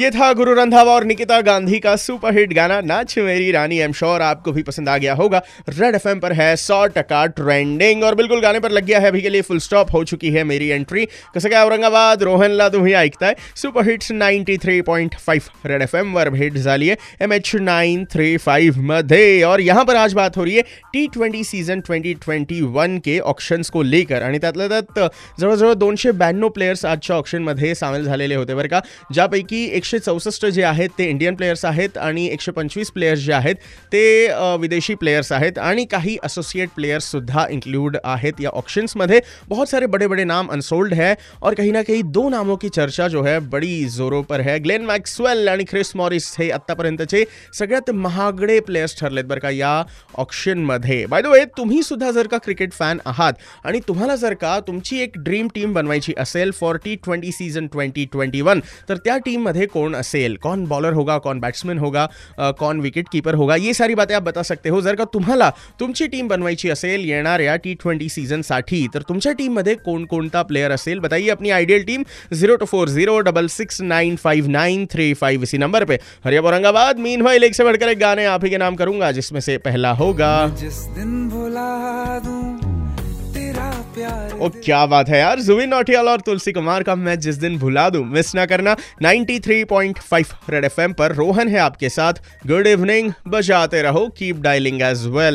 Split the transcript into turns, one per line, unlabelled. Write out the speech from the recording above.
ये था गुरु रंधावा और निकिता गांधी का सुपरहिट गाना, नाच मेरी रानी एम श्योर आपको भी पसंद आ गया होगा। रेड एफ़ पर है सौ टका ट्रेंडिंग और बिल्कुल गाने पर लग गया है। अभी के लिए फुल स्टॉप हो चुकी है मेरी एंट्री कसं काय औरंगाबाद रोहनला तुम्ही ऐकताय super hits ninety three point five red F वर भेट झाली M H nine three five मध्ये और यहाँ पर आज बात हो रही है T twenty season twenty twenty one के ऑप्शन्स को लेकर। आणि त्यातल्या त्यात जवळजवळ दोनशे ब्याण्णव प्लेयर्स आजच्या ऑप्शनमध्ये सामील झालेले होते बरं का ज्यापैकी एकशे चौसष्ट जे आहेत ते इंडियन प्लेयर्स आहेत आणि एकशे पंचवीस प्लेयर्स जे आहेत ते विदेशी प्लेयर्स आहेत आणि काही असोसिएट प्लेयर्स सुद्धा इंक्लूड आहेत. या ऑप्शंसमध्ये बहुत सारे बड़े बड़े नाम अनसोल्ड है और कहीं ना कहीं दो नामों की चर्चा जो है बड़ी जोरों पर है। ग्लेन मॅक्सवेल आणि ख्रिस मॉरिस हे आत्तापर्यंतचे सगळ्यात महागडे प्लेयर्स ठरलेत बरं का या ऑप्शनमध्ये बाय द वे तुम्ही जर का क्रिकेट फॅन आहात आणि तुम्हाला जर का तुमची एक ड्रीम टीम बनवायची असेल for T twenty season twenty twenty one तर त्या टीममध्ये कोण असेल कौन बॉलर होगा, कौन बॅट्समॅन होगा कौन विकेट कीपर होगा? ये सारी बातें आप बता सकते हो। जर का तुम्हाला तुमची टीम बनवायची असेल, येणाऱ्या टी ट्वेंटी सीझनसाठी तर तुमच्या टीममध्ये कोणकोणता प्लेयर असेल? बताइए अपनी ideal team zero two four zero double six nine five nine three five इसी नंबर पे। हरिया औरंगाबाद मीन भाई एक से बढ़कर एक गाने आप ही के नाम करूँगा, जिसमें से पहला होगा।
जिस दिन भुला दूँ
ओ, क्या बात है यार। जुबिन नौटियाल और तुलसी कुमार का मैं जिस दिन भुला दूँ, मिस ना करना। 93.5 रेड एफएम पर रोहन है आपके साथ। गुड इवनिंग बजाते रहो कीप डायलिंग एज वेल